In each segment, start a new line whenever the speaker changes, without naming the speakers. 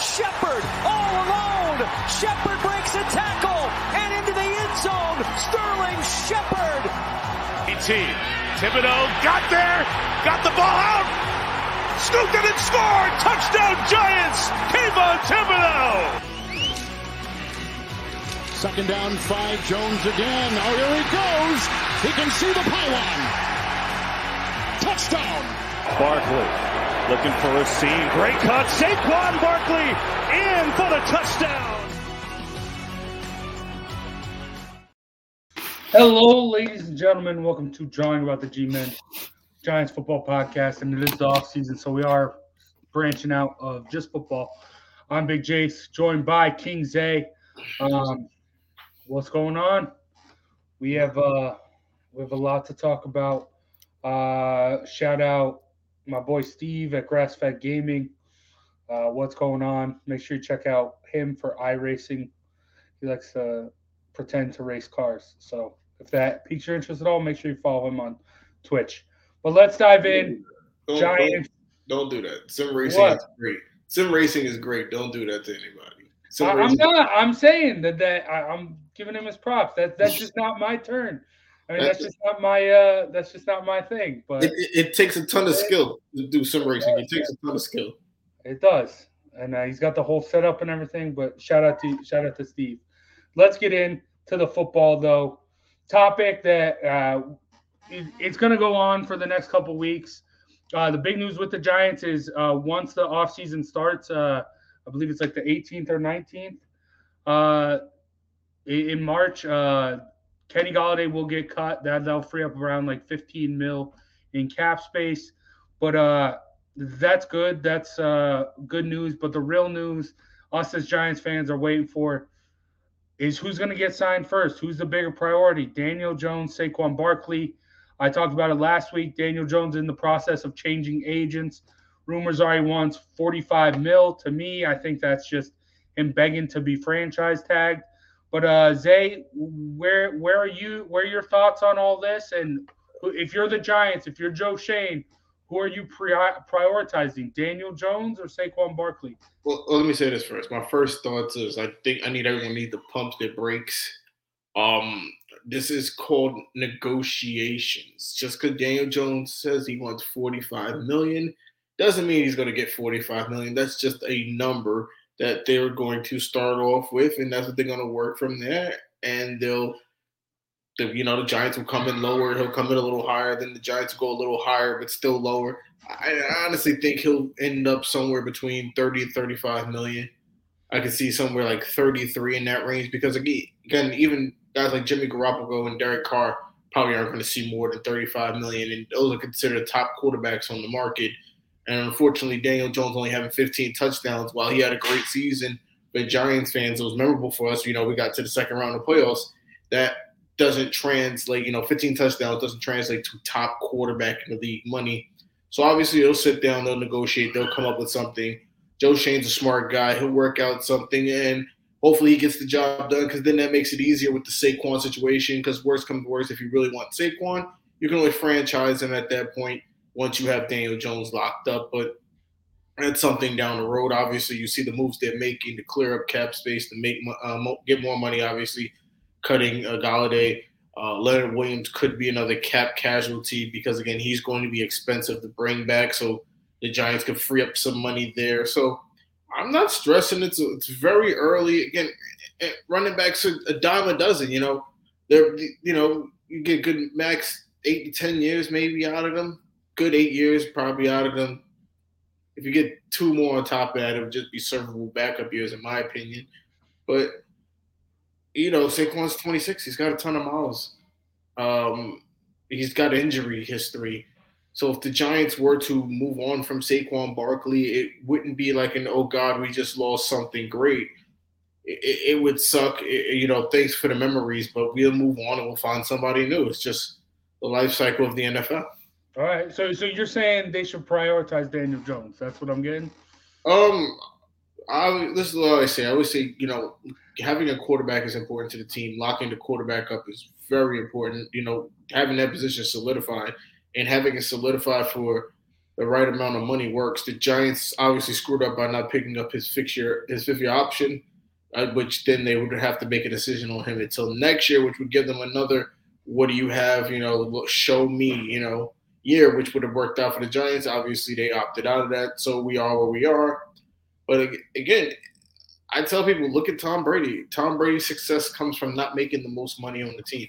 Shepard, all alone. Shepard breaks a tackle and into the end zone. Sterling Shepard.
Team. Thibodeaux got there, got the ball out, scooped it and scored. Touchdown Giants. Kayvon Thibodeaux.
Second down, five. Jones again. Oh, here he goes. He can see the pylon. Touchdown.
Barkley looking for a seam. Great cut. Saquon Barkley in for the touchdown.
Hello, ladies and gentlemen. Welcome to Jawing About the G-Men Giants Football Podcast. And it is the off season, so we are branching out of just football. I'm Big Jace, joined by King Zay. Um, what's going on? We have uh, we have a lot to talk about. Uh, shout out my boy Steve at Grassfed Gaming. Uh, what's going on? Make sure you check out him for iRacing. He likes to pretend to race cars. So if that piques your interest at all, make sure you follow him on Twitch. But let's dive in.
Don't,
Giants.
Don't, don't do that. Sim racing
What?
is great. Sim racing is great. Don't do that to anybody. Sim
I, I'm not. I'm saying that that I, I'm giving him his props. That that's just not my turn. I mean, that's just not my. uh That's just not my thing. But
It, it, it takes a ton of skill to do sim racing. It takes a ton of skill.
It does, and uh, he's got the whole setup and everything. But shout out to shout out to Steve. Let's get in to the football though. Topic that uh, it- it's going to go on for the next couple weeks. Uh, the big news with the Giants is uh, once the offseason starts, uh, I believe it's like the 18th or 19th uh, in in March. Kenny Golladay will get cut. That that'll free up around like 15 mil in cap space. But uh, that's good. That's uh, good news. But the real news, us as Giants fans are waiting for, is who's going to get signed first. Who's the bigger priority? Daniel Jones, Saquon Barkley. I talked about it last week. Daniel Jones in the process of changing agents. Rumors are he wants 45 mil. To me, I think that's just him begging to be franchise tagged. But uh, Zay, where where are you? Where are your thoughts on all this? And if you're the Giants, if you're Joe Schoen, who are you pri- prioritizing? Daniel Jones or Saquon Barkley?
Well, let me say this first. My first thoughts is I think I need everyone need to pump their brakes. Um, this is called negotiations. Just because Daniel Jones says he wants 45 million doesn't mean he's going to get 45 million. That's just a number that they're going to start off with, and that's what they're going to work from there. And they'll, the, you know, the Giants will come in lower. He'll come in a little higher. Then the Giants will go a little higher, but still lower. I honestly think he'll end up somewhere between 30 and 35 million. I could see somewhere like 33 in that range because again, even guys like Jimmy Garoppolo and Derek Carr probably aren't going to see more than 35 million, and those are considered top quarterbacks on the market. And unfortunately, Daniel Jones only having 15 touchdowns while he had a great season. But Giants fans, it was memorable for us. You know, we got to the second round of playoffs. That doesn't translate. You know, 15 touchdowns doesn't translate to top quarterback in the league money. So obviously, they'll sit down, they'll negotiate, they'll come up with something. Joe Schoen's a smart guy. He'll work out something, and hopefully he gets the job done because then that makes it easier with the Saquon situation. Because worse comes to worst, if you really want Saquon, you can only franchise him at that point once you have Daniel Jones locked up. But that's something down the road. Obviously, you see the moves they're making to clear up cap space to make uh, get more money. Obviously, cutting uh, Golladay. Uh, Leonard Williams could be another cap casualty because again he's going to be expensive to bring back. So the Giants could free up some money there. So I'm not stressing. It's it's very early. Again, eh, running backs are a dime a dozen. You know, they're you know you get good max eight to ten years maybe out of them. Good eight years probably out of them. If you get two more on top of that, it would just be servable backup years, in my opinion. But you know, Saquon's 26. He's got a ton of miles. Um, he's got injury history. So if the Giants were to move on from Saquon Barkley, it wouldn't be like an oh god, we just lost something great. It, it would suck, it, you know. Thanks for the memories, but we'll move on and we'll find somebody new. It's just the life cycle of the NFL.
All right, so so you're saying they should prioritize Daniel Jones? That's what I'm getting.
Um, I this is what I say. I always say, you know, having a quarterback is important to the team. Locking the quarterback up is very important. You know, having that position solidified and having it solidified for the right amount of money works. The Giants obviously screwed up by not picking up his fixture, his fifth year option, uh, which then they would have to make a decision on him until next year, which would give them another. What do you have? You know, show me. You know, year, which would have worked out for the Giants. Obviously, they opted out of that, so we are where we are. But again, I tell people, look at Tom Brady. Tom Brady's success comes from not making the most money on the team.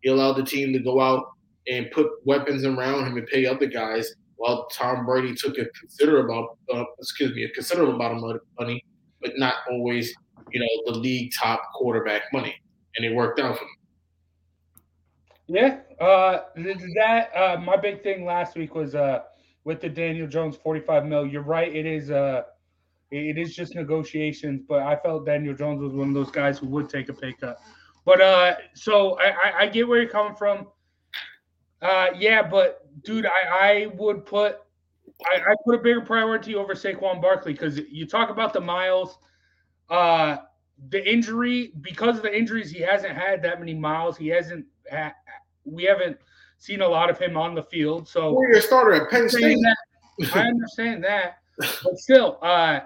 He allowed the team to go out and put weapons around him and pay other guys, while Tom Brady took a considerable, uh, excuse me, a considerable amount of money, but not always, you know, the league top quarterback money, and it worked out for him.
Yeah, uh, that uh, my big thing last week was uh, with the Daniel Jones forty-five mil. You're right; it is uh, it is just negotiations. But I felt Daniel Jones was one of those guys who would take a pay cut. But uh, so I, I get where you're coming from. Uh, yeah, but dude, I, I would put I, I put a bigger priority over Saquon Barkley because you talk about the miles, uh, the injury because of the injuries he hasn't had that many miles. He hasn't had, we haven't seen a lot of him on the field. So
you're a starter at Penn State.
That, I understand that, but still, uh,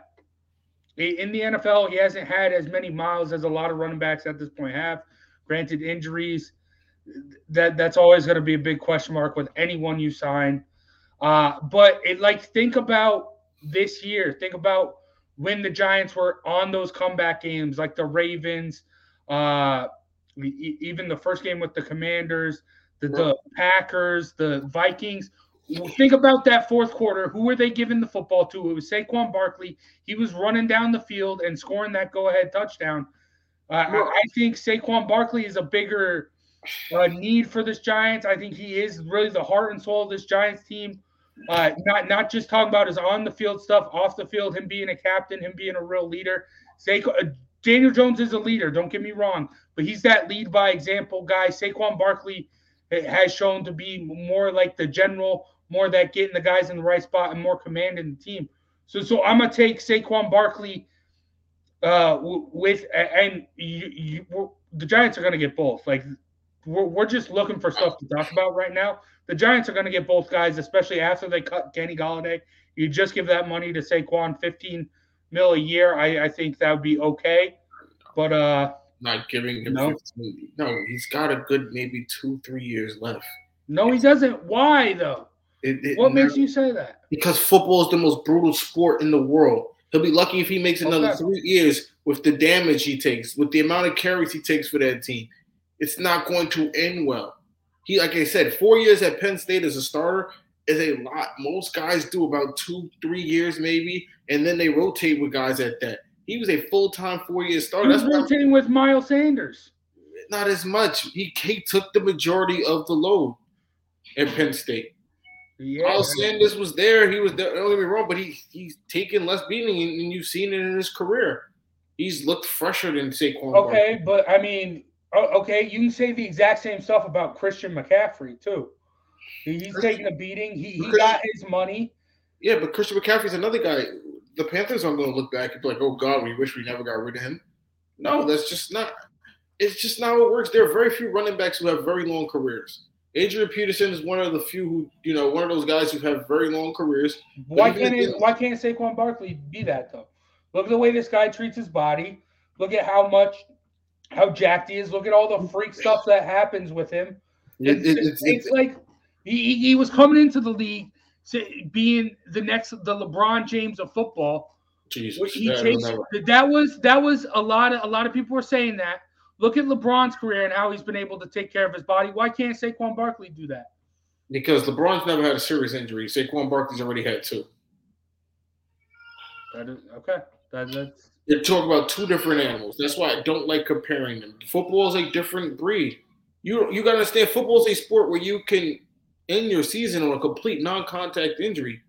in the NFL, he hasn't had as many miles as a lot of running backs at this point have. Granted, injuries that that's always going to be a big question mark with anyone you sign. Uh, but it like think about this year. Think about when the Giants were on those comeback games, like the Ravens, uh, even the first game with the Commanders, the, the Packers, the Vikings. Think about that fourth quarter. Who were they giving the football to? It was Saquon Barkley. He was running down the field and scoring that go-ahead touchdown. Uh, I, think Saquon Barkley is a bigger uh, need for this Giants. I think he is really the heart and soul of this Giants team. Uh, not not just talking about his on the field stuff, off the field, him being a captain, him being a real leader. Daniel Jones is a leader. Don't get me wrong, but he's that lead by example guy. Saquon Barkley has shown to be more like the general, more that getting the guys in the right spot and more commanding the team. So so I'm gonna take Saquon Barkley uh, with and you, you, the Giants are gonna get both. Like we're, we're just looking for stuff to talk about right now. The Giants are to get both guys, especially after they cut Kenny Golladay. You just give that money to Saquon, 15 mil a year. I, I think that would be okay. But uh
not giving him no. 15. No, he's got a good maybe two, three years left.
No, he doesn't. Why though? It, it, what makes you say that?
Because football is the most brutal sport in the world. He'll be lucky if he makes another
Okay.
three years with the damage he takes, with the amount of carries he takes for that team. It's not going to end well. He, like I said, four years at Penn State as a starter is a lot. Most guys do about two, three years maybe, and then they rotate with guys at that. He was a full time four year starter. That's
rotating with Miles Sanders.
not as much. He, he took the majority of the load at Penn State.
Yeah.
Miles Sanders was there. He was there. Don't get me wrong, but he he's taken less beating, and, you've seen it in his career. He's looked fresher than Saquon. Barkley.
Okay, but I mean, okay, you can say the exact same stuff about Christian McCaffrey too. He- He's taking a beating. He he got his money.
Yeah, but Christian McCaffrey's another guy. The Panthers aren't going to look back and be like, "Oh God, we wish we never got rid of him." No, that's just not. It's just not how it works. There are very few running backs who have very long careers. Adrian Peterson is one of the few who, you know, one of those guys who have very long careers.
Why can't it, why can't Saquon Barkley be that though? Look at the way this guy treats his body. Look at how much how jacked he is. Look at all the freak stuff that happens with him.
It- it-
it's,
it's- it's-
like he, he- was coming into the league being the next the LeBron James of football.
Jesus,
He
that
chased, that was that was a lot of a lot of people were saying that. Look at LeBron's career and how he's been able to take care of his body. Why can't Saquon Barkley do that?
because LeBron's never had a serious injury. Saquon Barkley's already had two.
That is okay. That, that's
You're talking about two different animals. That's why I don't like comparing them. Football is a different breed. You you got to understand, football is a sport where you can end your season on a complete non-contact injury.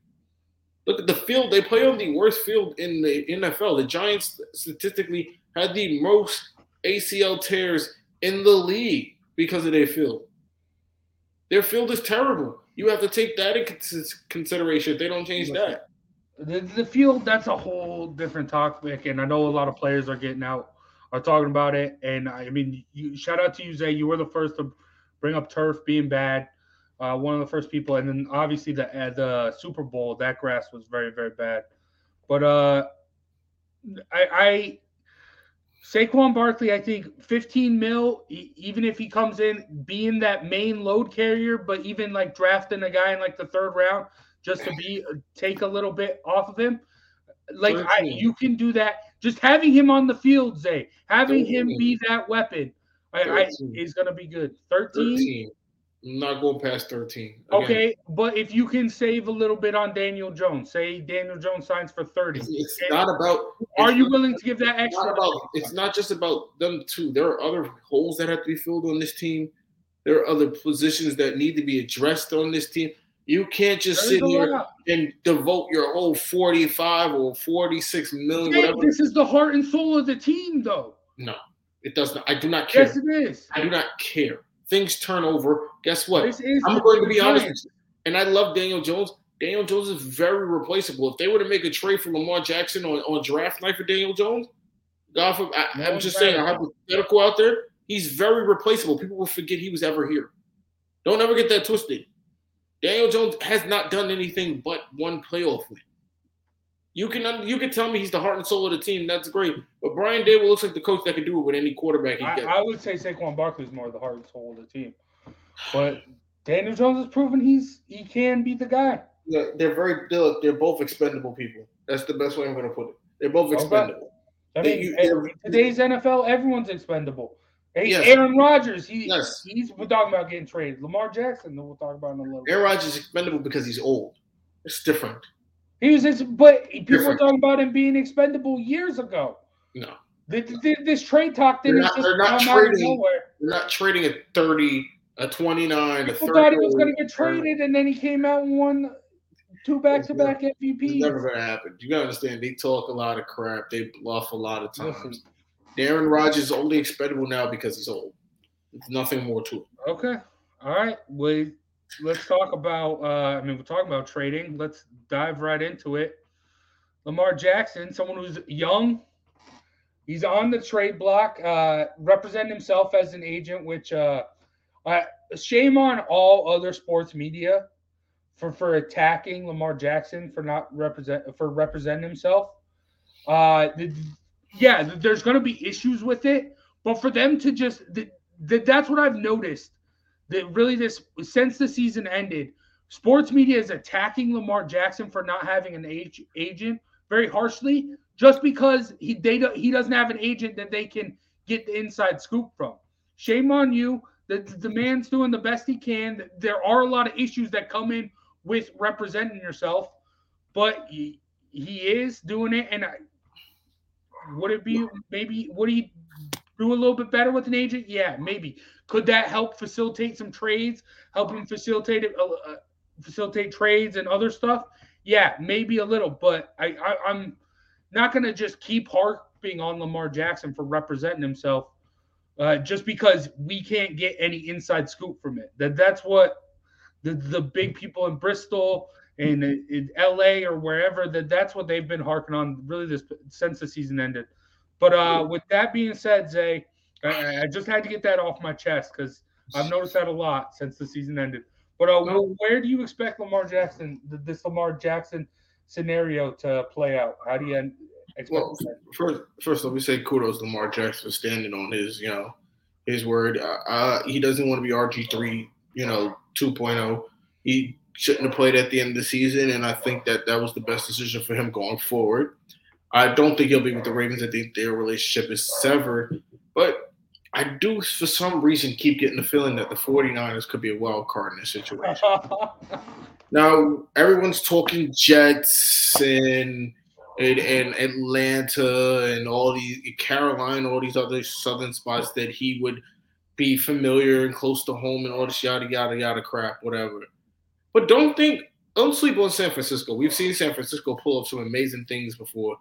Look at the field; they play on the worst field in the NFL. The Giants statistically had the most ACL tears in the league because of their field. Their field is terrible. You have to take that in cons- consideration. If they don't change that,
the, the field. That's a whole different topic, and I know a lot of players are getting out, are talking about it. And I mean, you, shout out to you, Zay. You were the first to bring up turf being bad uh, one of the first people, and then obviously the uh, the Super Bowl that grass was very very bad, but uh, I, I Saquon Barkley, I think 15 mil, even if he comes in being that main load carrier, but even like drafting a guy in like the third round just to be uh, take a little bit off of him, like I, you can do that. Just having him on the field, Zay, having
13.
him be that weapon, I, I, is going to be good. 13?
13 not going past thirteen. Again,
Okay, but if you can save a little bit on Daniel Jones, say Daniel Jones signs for 30.
It's, it's not about.
Are you
not-
willing to give that
It's not about. It's not just about them two. There are other holes that have to be filled on this team. There are other positions that need to be addressed on this team. You can't just
There's
sit here and devote your whole forty-five or forty-six million,
Hey,
whatever.
this is the heart and soul of the team, though.
No, it does not. I do not care.
Yes, it is.
I do not care. Things turn over. Guess what? I'm going to be honest with you. And I love Daniel Jones. Daniel Jones is very replaceable. If they were to make a trade for Lamar Jackson on, on draft night for Daniel Jones, God forbid, I, I'm just saying, a hypothetical out there, he's very replaceable. People will forget he was ever here. Don't ever get that twisted. Daniel Jones has not done anything but one playoff win. You can you can tell me he's the heart and soul of the team. That's great. But Brian Daboll looks like the coach that can do it with any quarterback he
I,
gets.
I would say Saquon Barkley is more the heart and soul of the team, but Daniel Jones has proven he's he can be the guy.
Yeah, they're very they're, they're both expendable people. That's the best way I'm going to put it. They're both
Okay.
expendable.
I mean,
you-
in
they're-
today's NFL, everyone's expendable. Hey,
Yes.
Aaron Rodgers, he,
Yes.
he's we're talking about getting traded. Lamar Jackson, we'll talk about in a little.
Aaron Rodgers is expendable because he's old. It's different.
He was, ex- but people were
Different.
talking about him being expendable years ago.
No,
Th- th- th- This trade talk
They're
didn't just
they're not
out of
trading-
nowhere.
they're not trading a 30, a 29, a 30.
thought he was going to get traded, and then he came out and won two back-to-back
It's
MVPs.
never going to happen. You got to understand. They talk a lot of crap. They bluff a lot of times.
Listen.
Aaron Rodgers is only expendable now because he's old. There's nothing more to it.
Okay. All right. We let's talk about. Uh, I mean, we're talking about trading. Let's dive right into it. Lamar Jackson, someone who's young, he's on the trade block, uh, representing himself as an agent. Which, uh, uh, shame on all other sports media for for attacking Lamar Jackson for not represent for representing himself. Uh, the, yeah, there's going to be issues with it, but for them to just the, the, that's what I've noticed. That really this since the season ended, sports media is attacking Lamar Jackson for not having an age, agent very harshly just because he they he doesn't have an agent that they can get the inside scoop from. Shame on you. The, the man's doing the best he can. There are a lot of issues that come in with representing yourself, but he, he is doing it. And I, would it be maybe would he do a little bit better with an agent? Yeah, maybe. Could that help facilitate some trades? Help him facilitate it, uh, uh facilitate trades and other stuff? Yeah, maybe a little. But I, I I'm not to just keep harping on Lamar Jackson for representing himself uh, just because we can't get any inside scoop from it. That that's what the the big people in Bristol and in, in LA or wherever that that's what they've been harking on really this since the season ended. But uh, with that being said, Zay, I, I just had to get that off my chest because I've noticed that a lot since the season ended. But uh, where do you expect Lamar Jackson, this Lamar Jackson scenario to play out? How do you expect?
Well, first, first let me say kudos to Lamar Jackson for standing on his, you know, his word. Uh, uh he doesn't want to be RG three, you know, 2.0. He shouldn't have played at the end of the season, and I think that that was the best decision for him going forward. I don't think he'll be with the Ravens. I think their relationship is severed, but I do, for some reason, keep getting the feeling that the 49ers could be a wild card in this situation. now, everyone's talking Jets and, and, and Atlanta and all these Carolina, all these other southern spots that he would be familiar and close to home and all this yada yada yada crap, whatever. But don't think, don't sleep on San Francisco. We've seen San Francisco pull up some amazing things before.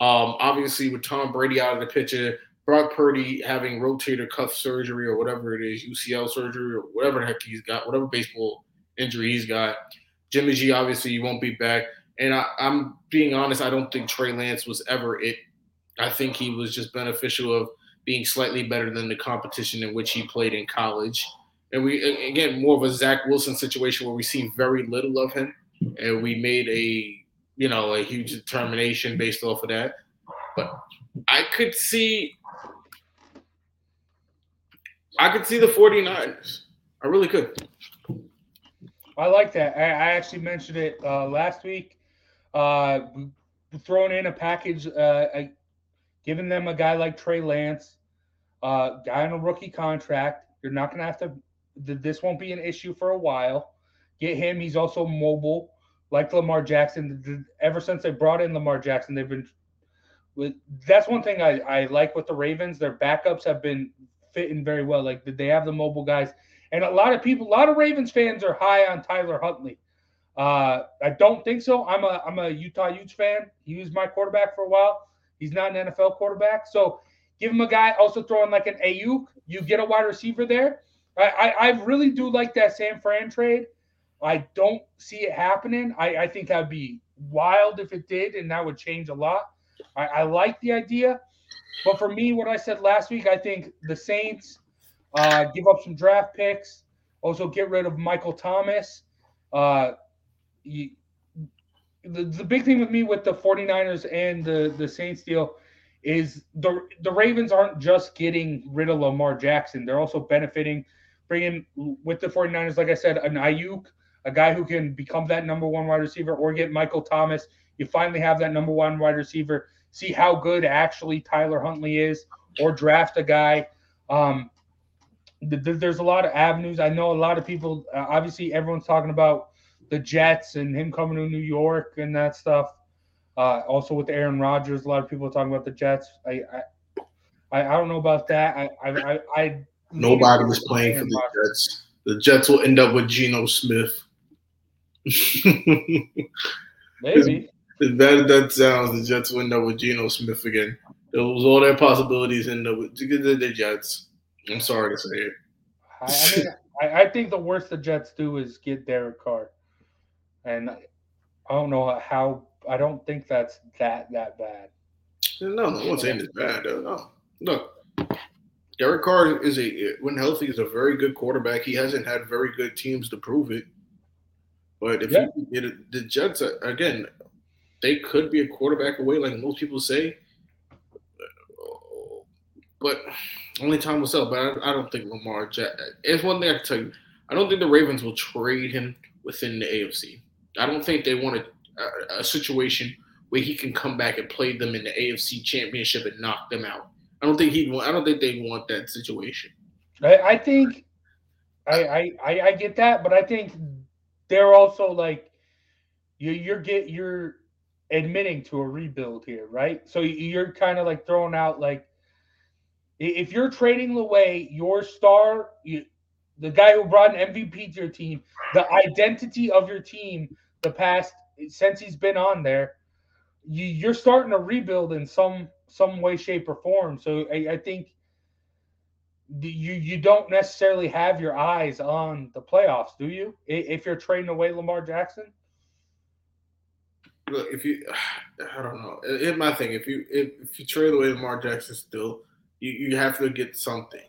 Um, obviously, with Tom Brady out of the picture, Brock Purdy having rotator cuff surgery or whatever it is, UCL surgery or whatever the heck he's got, whatever baseball injury he's got. Jimmy G obviously he won't be back. And I, am being honest, I don't think Trey Lance was ever it. I think he was just beneficial of being slightly better than the competition in which he played in college. And we again more of a Zach Wilson situation where we see very little of him, and we made a you know a huge determination based off of that. But I could see I could see the 49ers. I really could.
I like that. I, I actually mentioned it uh, last week. Uh, throwing in a package, uh, giving them a guy like Trey Lance, uh, guy on a rookie contract. You're not going to have to. This won't be an issue for a while. Get him. He's also mobile, like Lamar Jackson. Ever since they brought in Lamar Jackson, they've been. With, that's one thing I, I like with the Ravens. Their backups have been fitting very well. Like, did they have the mobile guys? And a lot of people, a lot of Ravens fans are high on Tyler Huntley. Uh, I don't think so. I'm a I'm a Utah Utes fan. He was my quarterback for a while. He's not an NFL quarterback, so give him a guy also throwing like an Aiyuk. You get a wide receiver there. I, I, I really do like that San Fran trade. I don't see it happening. I, I think that'd be wild if it did, and that would change a lot. I, I like the idea. But for me, what I said last week, I think the Saints uh, give up some draft picks, also get rid of Michael Thomas. Uh, you, the, the big thing with me with the 49ers and the, the Saints deal is the the Ravens aren't just getting rid of Lamar Jackson. They're also benefiting, bringing with the 49ers, like I said, an Aiyuk, a guy who can become that number one wide receiver, or get Michael Thomas. You finally have that number one wide receiver see how good actually Tyler Huntley is, or draft a guy. Um, th- th- there's a lot of avenues. I know a lot of people. Uh, obviously, everyone's talking about the Jets and him coming to New York and that stuff. Uh, also with Aaron Rodgers, a lot of people are talking about the Jets. I I, I don't know about that. I I, I, I
nobody was playing for the. Jets. The Jets will end up with Geno Smith.
Maybe
that that sounds the Jets will end up with Geno Smith again. Those all their possibilities end up with the, the Jets. I'm sorry to say it.
I, mean, I, I, think the worst the Jets do is get Derek Carr, and I don't know how. I don't think that's that that bad.
No, no one's saying it's bad. No, look, Derek Carr is a when healthy is a very good quarterback. He hasn't had very good teams to prove it. But if yeah. you, the Jets again, they could be a quarterback away, like most people say. But only time will tell. But I, I don't think Lamar. Jack, it's one thing I can tell you. I don't think the Ravens will trade him within the AFC. I don't think they want a, a, a situation where he can come back and play them in the AFC Championship and knock them out. I don't think he'd. I don't think they want that situation.
I, I think I, I I get that, but I think they're also like you you're get you're admitting to a rebuild here, right? So you're kind of like throwing out like if you're trading away your star, you, the guy who brought an MVP to your team, the identity of your team, the past since he's been on there, you, you're starting to rebuild in some some way, shape, or form. So I, I think you you don't necessarily have your eyes on the playoffs, do you? If you're trading away Lamar Jackson.
Look, if you, I don't know. In my thing, if you if, if you trade away Lamar Jackson, still you, you have to get something.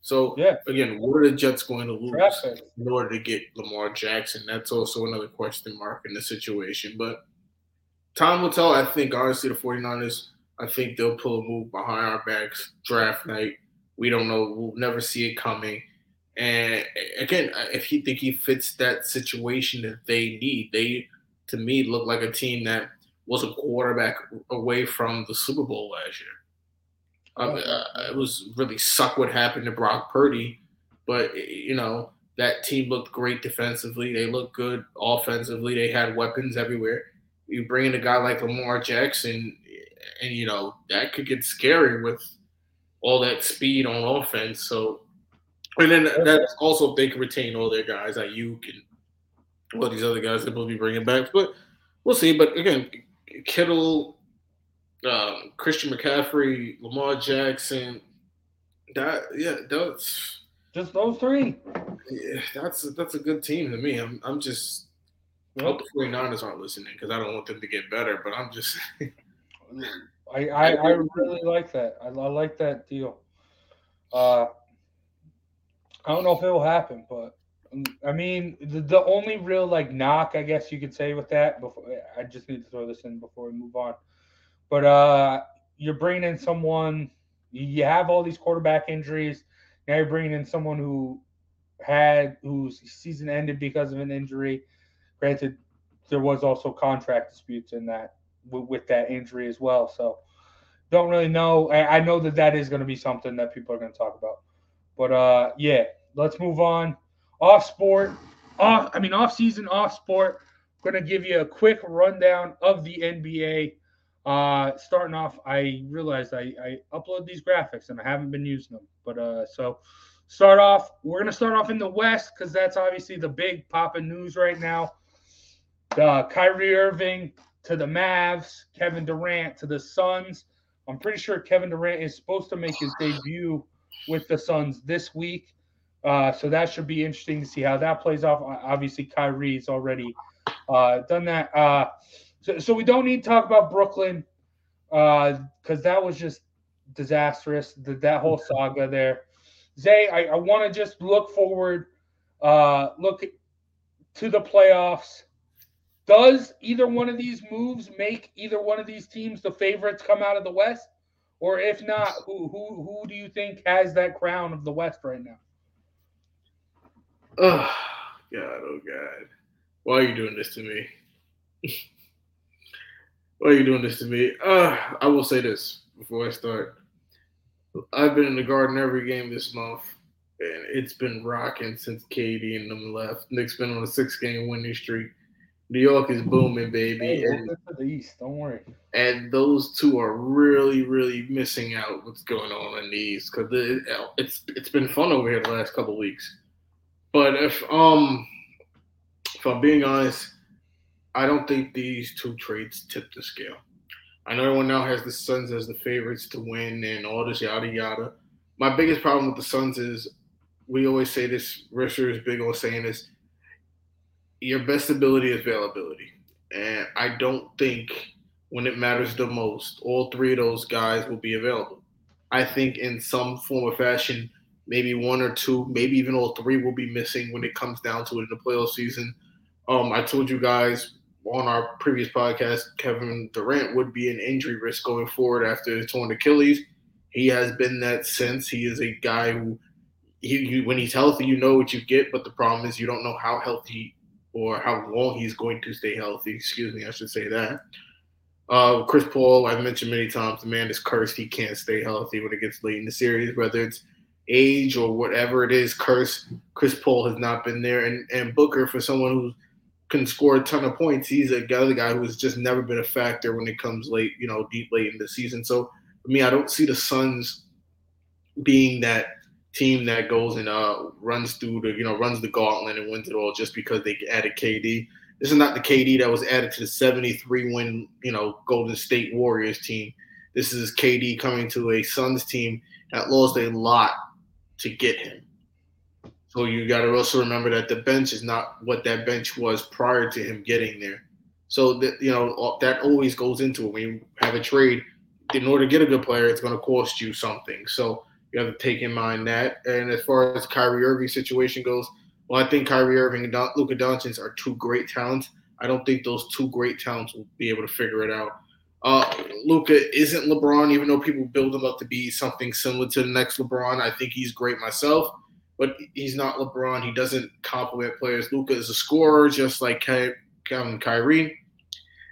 So
yeah.
again, what are the Jets going to lose in order to get Lamar Jackson? That's also another question mark in the situation. But time will tell. I think honestly the 49ers, I think they'll pull a move behind our backs draft night. We don't know. We'll never see it coming. And again, if you think he fits that situation that they need, they to me look like a team that was a quarterback away from the Super Bowl last year. I mean, uh, it was really suck what happened to Brock Purdy, but you know that team looked great defensively. They looked good offensively. They had weapons everywhere. You bring in a guy like Lamar Jackson, and you know that could get scary with all that speed on offense. So, and then that's also if they can retain all their guys like you can, all these other guys that will be bringing back. But we'll see. But again, Kittle, um, Christian McCaffrey, Lamar Jackson. That yeah, that's
just those three.
Yeah, that's that's a good team to me. I'm I'm just I hope the 49ers aren't listening because I don't want them to get better, but I'm just
I, I, I really like that. I, I like that deal. Uh I don't know if it will happen, but um, I mean the, the only real like knock I guess you could say with that before I just need to throw this in before we move on. But uh, you're bringing in someone. You have all these quarterback injuries. Now you're bringing in someone who had whose season ended because of an injury. Granted, there was also contract disputes in that with, with that injury as well. So don't really know. I, I know that that is going to be something that people are going to talk about. But uh, yeah, let's move on. Off sport, off. I mean, off season, off sport. Going to give you a quick rundown of the NBA. Uh, starting off, I realized I, I upload these graphics and I haven't been using them. But uh, so start off, we're gonna start off in the West because that's obviously the big popping news right now. The Kyrie Irving to the Mavs, Kevin Durant to the Suns. I'm pretty sure Kevin Durant is supposed to make his debut with the Suns this week. Uh, so that should be interesting to see how that plays off. Obviously, Kyrie's already uh, done that. Uh, so, so we don't need to talk about Brooklyn because uh, that was just disastrous. The, that whole saga there. Zay, I, I want to just look forward, uh, look to the playoffs. Does either one of these moves make either one of these teams the favorites come out of the West? Or if not, who who who do you think has that crown of the West right now?
Oh God, oh God. Why are you doing this to me? Why are you doing this to me? Uh, I will say this before I start. I've been in the garden every game this month, and it's been rocking since KD and them left. Knicks been on a six game winning streak. New York is booming, baby.
Hey, and, the East, don't worry.
And those two are really, really missing out what's going on in the East because it, it's it's been fun over here the last couple weeks. But if um if I'm being honest, I don't think these two trades tip the scale. I know everyone now has the Suns as the favorites to win and all this yada yada. My biggest problem with the Suns is we always say this. Risher is big on saying this. Your best ability is availability, and I don't think when it matters the most, all three of those guys will be available. I think in some form or fashion, maybe one or two, maybe even all three will be missing when it comes down to it in the playoff season. Um, I told you guys on our previous podcast, Kevin Durant would be an injury risk going forward after his torn Achilles. He has been that since. He is a guy who, he, you, when he's healthy, you know what you get, but the problem is you don't know how healthy or how long he's going to stay healthy. Excuse me, I should say that. Uh, Chris Paul, I've mentioned many times, the man is cursed. He can't stay healthy when it gets late in the series, whether it's age or whatever it is. Curse. Chris Paul has not been there, and and Booker for someone who can score a ton of points. He's a other guy who has just never been a factor when it comes late, you know, deep late in the season. So for me, I don't see the Suns being that team that goes and uh, runs through the, you know, runs the gauntlet and wins it all just because they added KD. This is not the KD that was added to the 73 win, you know, Golden State Warriors team. This is KD coming to a Suns team that lost a lot to get him. So you got to also remember that the bench is not what that bench was prior to him getting there. So that you know that always goes into it. When you have a trade, in order to get a good player, it's going to cost you something. So you have to take in mind that. And as far as Kyrie Irving situation goes, well, I think Kyrie Irving and Don- Luka Doncic are two great talents. I don't think those two great talents will be able to figure it out. Uh, Luka isn't LeBron, even though people build him up to be something similar to the next LeBron. I think he's great myself but he's not LeBron. He doesn't complement players. Luka is a scorer, just like Kevin Kyrie.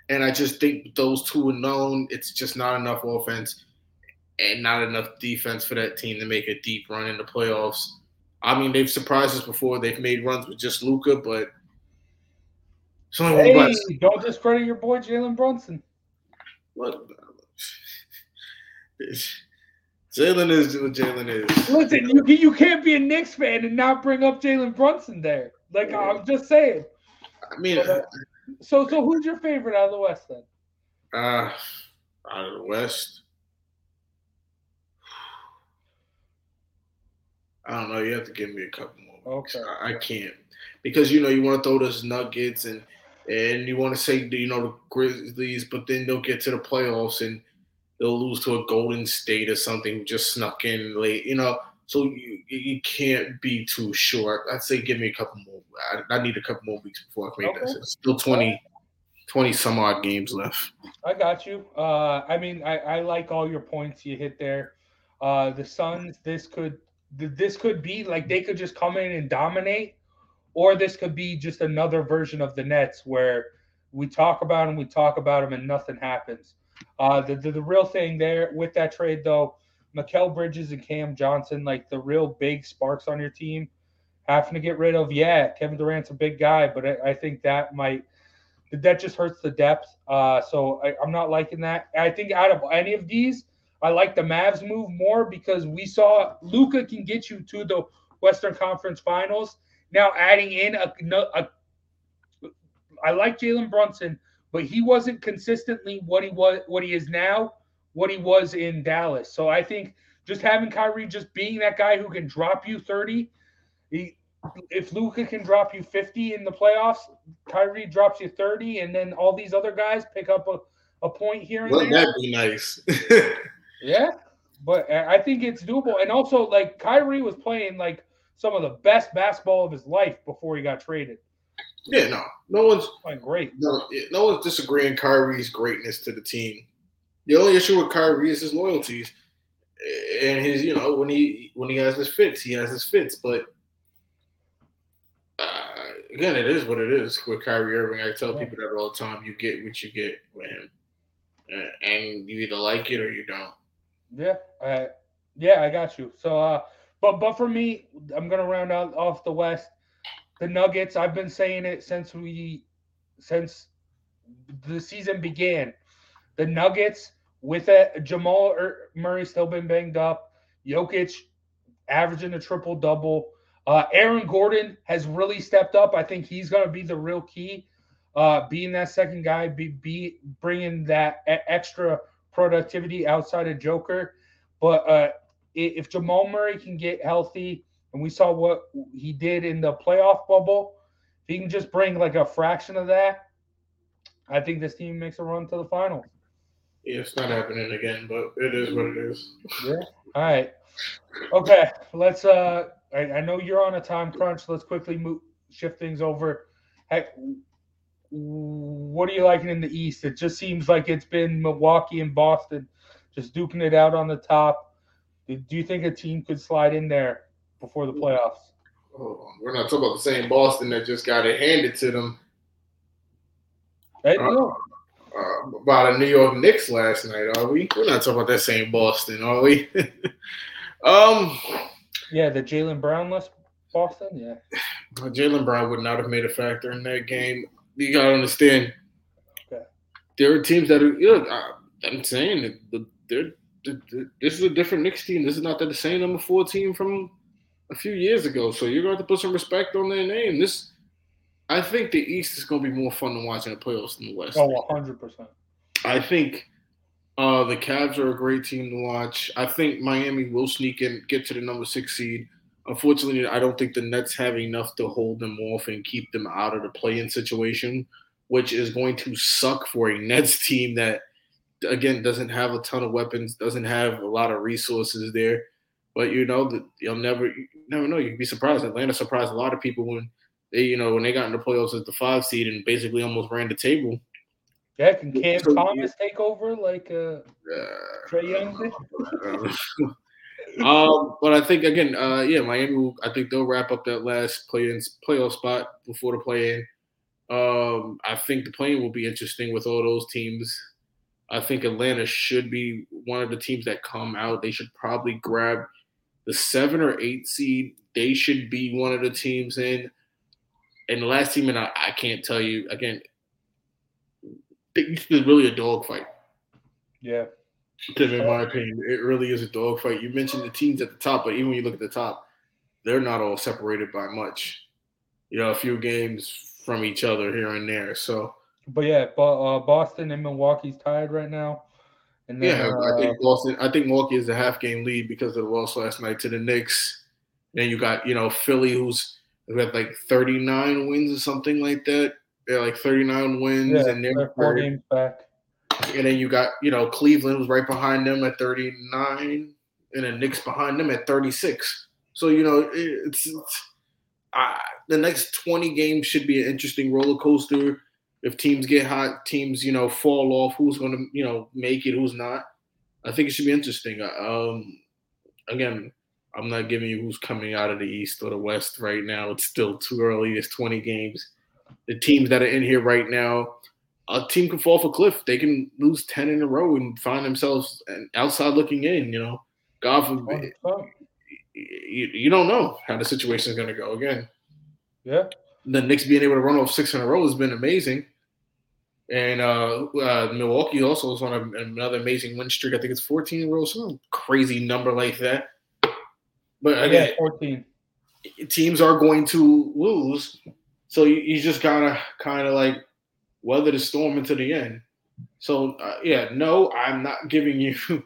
And I just think those two alone, it's just not enough offense and not enough defense for that team to make a deep run in the playoffs. I mean, they've surprised us before. They've made runs with just Luka, but
it's only hey, one Don't discredit your boy Jalen Brunson. What?
Jalen is what Jalen is.
Listen, you you can't be a Knicks fan and not bring up Jalen Brunson there. Like yeah. I'm just saying.
I mean, uh,
so so who's your favorite out of the West then?
Uh out of the West. I don't know. You have to give me a couple more. Weeks. Okay. I, I can't because you know you want to throw those Nuggets and and you want to say you know the Grizzlies, but then they'll get to the playoffs and they'll lose to a Golden State or something just snuck in late, you know. So you, you can't be too short. I'd say give me a couple more. I, I need a couple more weeks before I make okay. that. Still 20, 20 some odd games left.
I got you. Uh, I mean, I, I like all your points you hit there. Uh, the Suns, this could this could be like they could just come in and dominate, or this could be just another version of the Nets where we talk about them, we talk about them, and nothing happens. Uh, the, the, the real thing there with that trade though, Mikal Bridges and Cam Johnson, like the real big sparks on your team, having to get rid of. Yeah, Kevin Durant's a big guy, but I, I think that might that just hurts the depth. Uh, so I, I'm not liking that. I think out of any of these, I like the Mavs move more because we saw Luka can get you to the Western Conference Finals. Now adding in a, a I like Jalen Brunson, but he wasn't consistently what he was, what he is now, what he was in Dallas. So I think just having Kyrie just being that guy who can drop you 30, he, if Luka can drop you 50 in the playoffs, Kyrie drops you 30, and then all these other guys pick up a, a point here and there.
Wouldn't there. that be nice?
yeah, but I think it's doable. And also, like Kyrie was playing like some of the best basketball of his life before he got traded.
Yeah, no, no one's
Fine, great.
No, no one's disagreeing Kyrie's greatness to the team. The only issue with Kyrie is his loyalties and his, you know, when he when he has his fits, he has his fits. But uh, again, it is what it is with Kyrie Irving. I tell yeah. people that all the time. You get what you get with him, and you either like it or you don't.
Yeah, I, yeah, I got you. So, uh, but but for me, I'm gonna round out off the West the Nuggets. I've been saying it since we since the season began. The Nuggets with a Jamal Murray still been banged up. Jokic averaging a triple double. Uh, Aaron Gordon has really stepped up. I think he's going to be the real key, uh, being that second guy, be, be bringing that extra productivity outside of Joker. But uh, if Jamal Murray can get healthy, and we saw what he did in the playoff bubble. If he can just bring like a fraction of that, I think this team makes a run to the finals.
Yeah, it's not happening again, but it is what it is.
Yeah. All right. Okay. Let's. Uh, I, I know you're on a time crunch. Let's quickly move shift things over. Hey, what are you liking in the East? It just seems like it's been Milwaukee and Boston just duking it out on the top. Do you think a team could slide in there before the playoffs.
Oh, we're not talking about the same Boston that just got it handed to them.
Uh,
uh, about the New York Knicks last night, are we? We're not talking about that same Boston, are we? um,
Yeah, the Jaylen Brownless Boston. Yeah.
Jaylen Brown would not have made a factor in that game. You gotta understand.
Okay.
There are teams that are. Look, I, I'm saying that the, they're, the, the, this is a different Knicks team. This is not the same number four team from a few years ago. So you're going to have to put some respect on their name. This, I think, the East is going to be more fun to watch in the playoffs than the West.
Oh, 100 percent.
I think uh, the Cavs are a great team to watch. I think Miami will sneak in, get to the number six seed. Unfortunately, I don't think the Nets have enough to hold them off and keep them out of the play-in situation, which is going to suck for a Nets team that, again, doesn't have a ton of weapons, doesn't have a lot of resources there. But you know that you'll never, you never know. You'd be surprised. Atlanta surprised a lot of people when they, you know, when they got in the playoffs as the five seed and basically almost ran the table.
Yeah, can Cam Thomas take over like uh,
Uh,
Trae Young did?
um, but I think again, uh, yeah, Miami. Will, I think they'll wrap up that last play-in playoff spot before the play-in. Um, I think the play-in will be interesting with all those teams. I think Atlanta should be one of the teams that come out. They should probably grab the seven or eight seed. They should be one of the teams in. And the last team, and I, I can't tell you again. It's really a dogfight
Yeah.
Tim, in my opinion, it really is a dogfight. You mentioned the teams at the top, but even when you look at the top, they're not all separated by much. You know, a few games from each other here and there. So
But yeah, uh, Boston and Milwaukee's tied right now. And then,
yeah,
uh,
I think Boston. I think Milwaukee is a half game lead because of the loss last night to the Knicks. Then you got you know Philly, who's who had like 39 wins or something like that. They're like 39 wins,
yeah,
and they're
they're four games back.
And then you got, you know, Cleveland was right behind them at 39, and then Knicks behind them at 36. So, you know, it's, it's uh, the next 20 games should be an interesting roller coaster. If teams get hot, teams, you know, fall off, who's going to, you know, make it, who's not. I think it should be interesting. Um, again, I'm not giving you who's coming out of the East or the West right now. It's still too early. It's 20 games. The teams that are in here right now, a team can fall off a cliff. They can lose 10 in a row and find themselves outside looking in, you know. God forbid. You, you don't know how the situation is going to go again.
Yeah.
The Knicks being able to run off six in a row has been amazing. And uh, uh, Milwaukee also is on a, another amazing win streak. I think it's 14 in a row, some crazy number like that. But
Yeah,
again,
14.
teams are going to lose. So you, you just gotta kind of like weather the storm into the end. So uh, yeah, no, I'm not giving you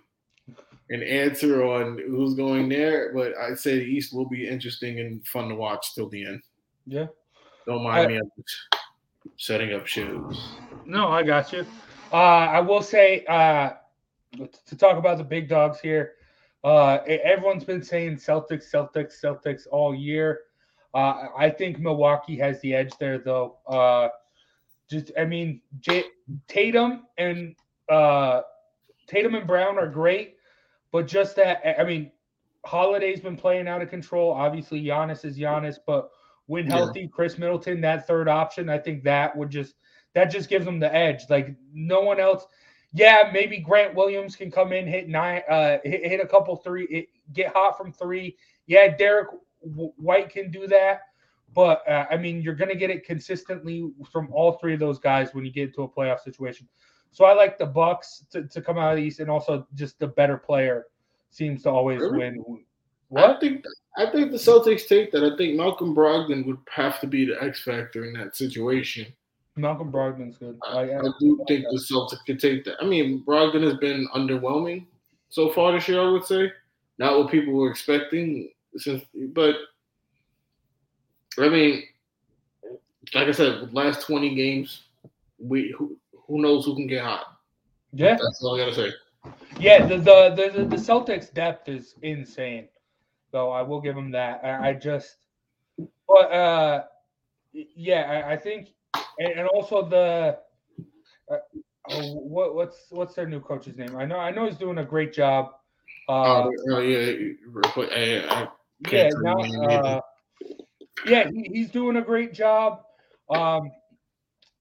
an answer on who's going there, but I'd say the East will be interesting and fun to watch till the end.
Yeah.
Don't mind me I'm just setting up shows.
No, I got you. Uh, I will say uh, to talk about the big dogs here. Uh, everyone's been saying Celtics, Celtics, Celtics all year. Uh, I think Milwaukee has the edge there, though. Uh, just, I mean, J- Tatum and uh, Tatum and Brown are great, but just that, I mean, Holiday's been playing out of control. Obviously, Giannis is Giannis, but when
Yeah.
healthy, Khris Middleton, that third option, I think that would just that just gives them the edge. Like no one else. Yeah, maybe Grant Williams can come in, hit nine, uh, hit, hit a couple three, it- get hot from three. Yeah, Derrick White can do that, but uh, I mean, you're gonna get it consistently from all three of those guys when you get into a playoff situation. So I like the Bucks to, to come out of the East, and also just the better player seems to always
Really?
win.
I think I think the Celtics take that. I think Malcolm Brogdon would have to be the X factor in that situation.
Malcolm Brogdon's good.
I,
Like,
I do think the Celtics could take that. I mean, Brogdon has been underwhelming so far this year. I would say not what people were expecting. Since, but I mean, like I said, last twenty games, we who, who knows who can get hot.
yeah,
That's all I gotta say.
Yeah, the the the, the Celtics depth is insane. So I will give them that. I, I just, but uh, yeah, I, I think, and, and also the, uh, oh, what what's what's their new coach's name? I know I know he's doing a great job. Uh,
Oh, yeah, real quick, I, I
yeah, now,
tell you anything.
uh, yeah, he, he's doing a great job. Um,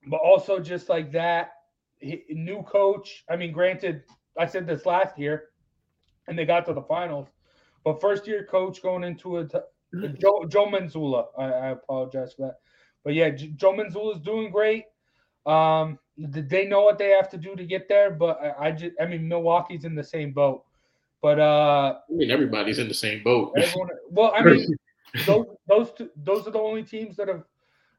but also just like that, he, new coach. I mean, granted, I said this last year, and they got to the finals, but first year coach going into a t- Joe, Joe Mazzulla. I, I apologize for that, but yeah, J- Joe Mazzulla is doing great. Um, they know what they have to do to get there, but I, I just, I mean, Milwaukee's in the same boat. But uh,
I mean, everybody's in the same boat.
everyone, well, I mean, those those two, those are the only teams that have.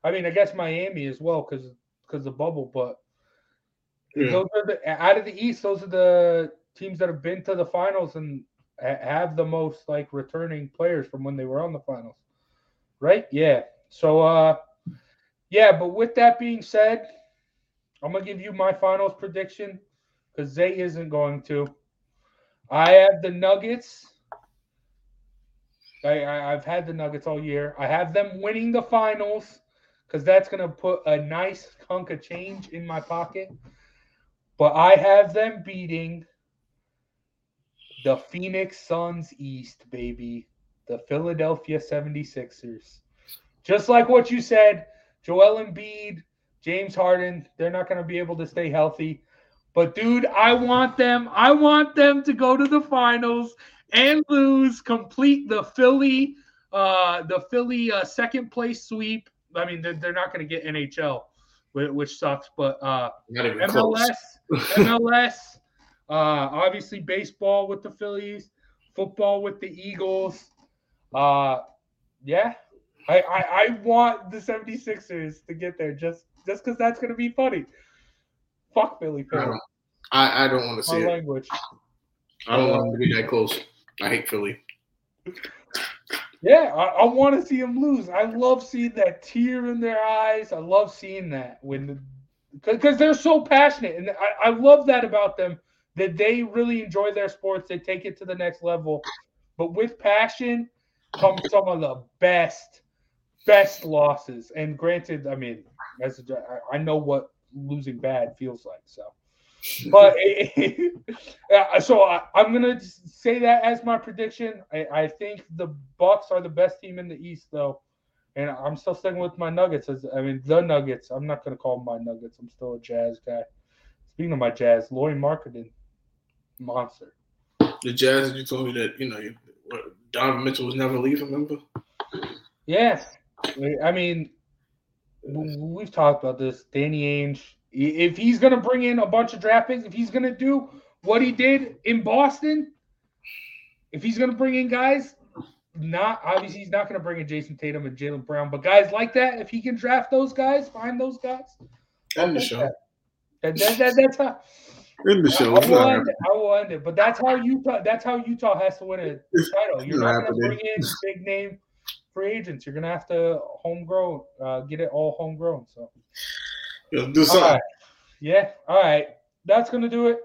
I mean, I guess Miami as well because because the bubble, but
Yeah.
those are the out of the East. Those are the teams that have been to the finals and have the most like returning players from when they were on the finals, right? Yeah. So, uh, yeah. But with that being said, I'm gonna give you my finals prediction because Zay isn't going to. I have the Nuggets. I, I I've had the Nuggets all year. I have them winning the finals because that's gonna put a nice hunk of change in my pocket. But I have them beating the Phoenix Suns East, baby. The Philadelphia 76ers. Just like what you said, Joel Embiid, James Harden, they're not going to be able to stay healthy. But dude, I want them. I want them to go to the finals and lose, complete the Philly, uh, the Philly uh, second place sweep. I mean, they're, they're not going to get NHL, which sucks. But uh. MLS, MLS, uh, obviously baseball with the Phillies, football with the Eagles. Uh, yeah, I, I, I want the 76ers to get there just just because that's going to be funny. Fuck Philly
I
fans.
don't, I, I don't want to see
My
it.
language.
I don't want them to be that close. I hate Philly.
Yeah, I, I want to see them lose. I love seeing that tear in their eyes. I love seeing that when because they're so passionate, and I, I love that about them that they really enjoy their sports. They take it to the next level, but with passion comes some of the best, best losses. And granted, I mean, as a, I know what losing bad feels like, so. But Yeah, uh, so I, I'm gonna say that as my prediction. I, I think the Bucks are the best team in the East, though, and I'm still sticking with my Nuggets. As I mean, the Nuggets. I'm not gonna call them my Nuggets. I'm still a Jazz guy. Speaking of my Jazz, Lauri Markkanen, monster.
The Jazz, you told me that you know you, Donovan Mitchell was never leaving. Remember?
Yeah, I mean, we've talked about this. Danny Ainge, if he's gonna bring in a bunch of draft picks, if he's gonna do what he did in Boston, if he's gonna bring in guys, not obviously he's not gonna bring in Jayson Tatum and Jaylen Brown, but guys like that, if he can draft those guys, find those guys.
End the show.
that. That, that, that- that's how
End the show.
I will, end it. I will end it. But that's how Utah. That's how Utah has to win a title. You're
not
not going to bring in big name free agents. You're to have to homegrown, uh, get it all homegrown. So.
Do
all
something.
right, yeah, all right. That's to do it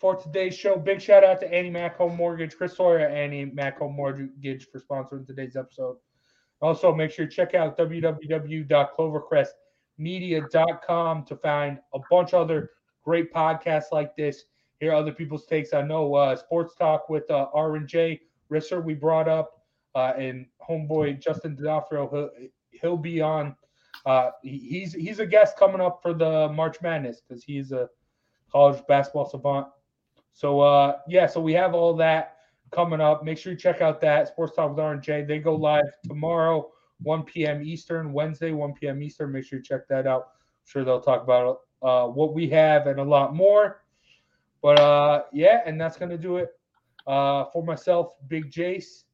for today's show. Big shout out to AnnieMac Home Mortgage, Chris Sawyer, AnnieMac Home Mortgage for sponsoring today's episode. Also, make sure to check out www.clovercrestmedia.com to find a bunch of other great podcasts like this. Hear other people's takes. I know uh, Sports Talk with uh, R and J Risser we brought up, uh, and homeboy Justin D'Onofrio. He'll, he'll be on. Uh, he's he's a guest coming up for the March Madness because he's a college basketball savant. So uh, yeah, so we have all that coming up. Make sure you check out that Sports Talk with R and J. They go live tomorrow, 1 p.m. Eastern, Wednesday, 1 p.m. Eastern. Make sure you check that out. I'm sure they'll talk about uh, what we have and a lot more. But uh, yeah, and that's gonna do it uh, for myself, Big Jace,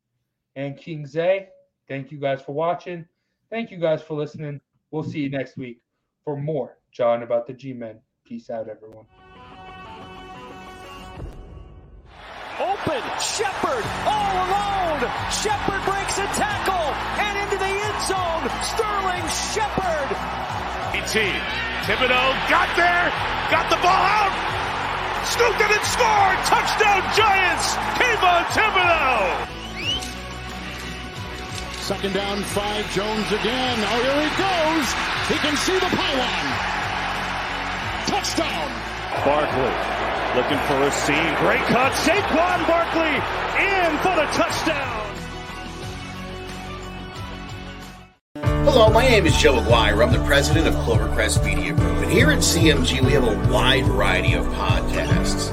and King Zay. Thank you guys for watching. Thank you guys for listening. We'll see you next week for more Jawing about the G-Men. Peace out, everyone.
Open, Shepard, all alone. Shepard breaks a tackle and into the end zone. Sterling Shepard.
18. Thibodeaux got there, got the ball out, scooped it and scored. Touchdown Giants. Kayvon Thibodeaux.
Second down, five. Jones again. Oh, here he goes. He can see the pylon. Touchdown.
Barkley looking for a seam. Great cut. Saquon Barkley in for the touchdown.
Hello, my name is Joe Aguirre. I'm the president of Clovercrest Media Group. And here at CMG, we have a wide variety of podcasts,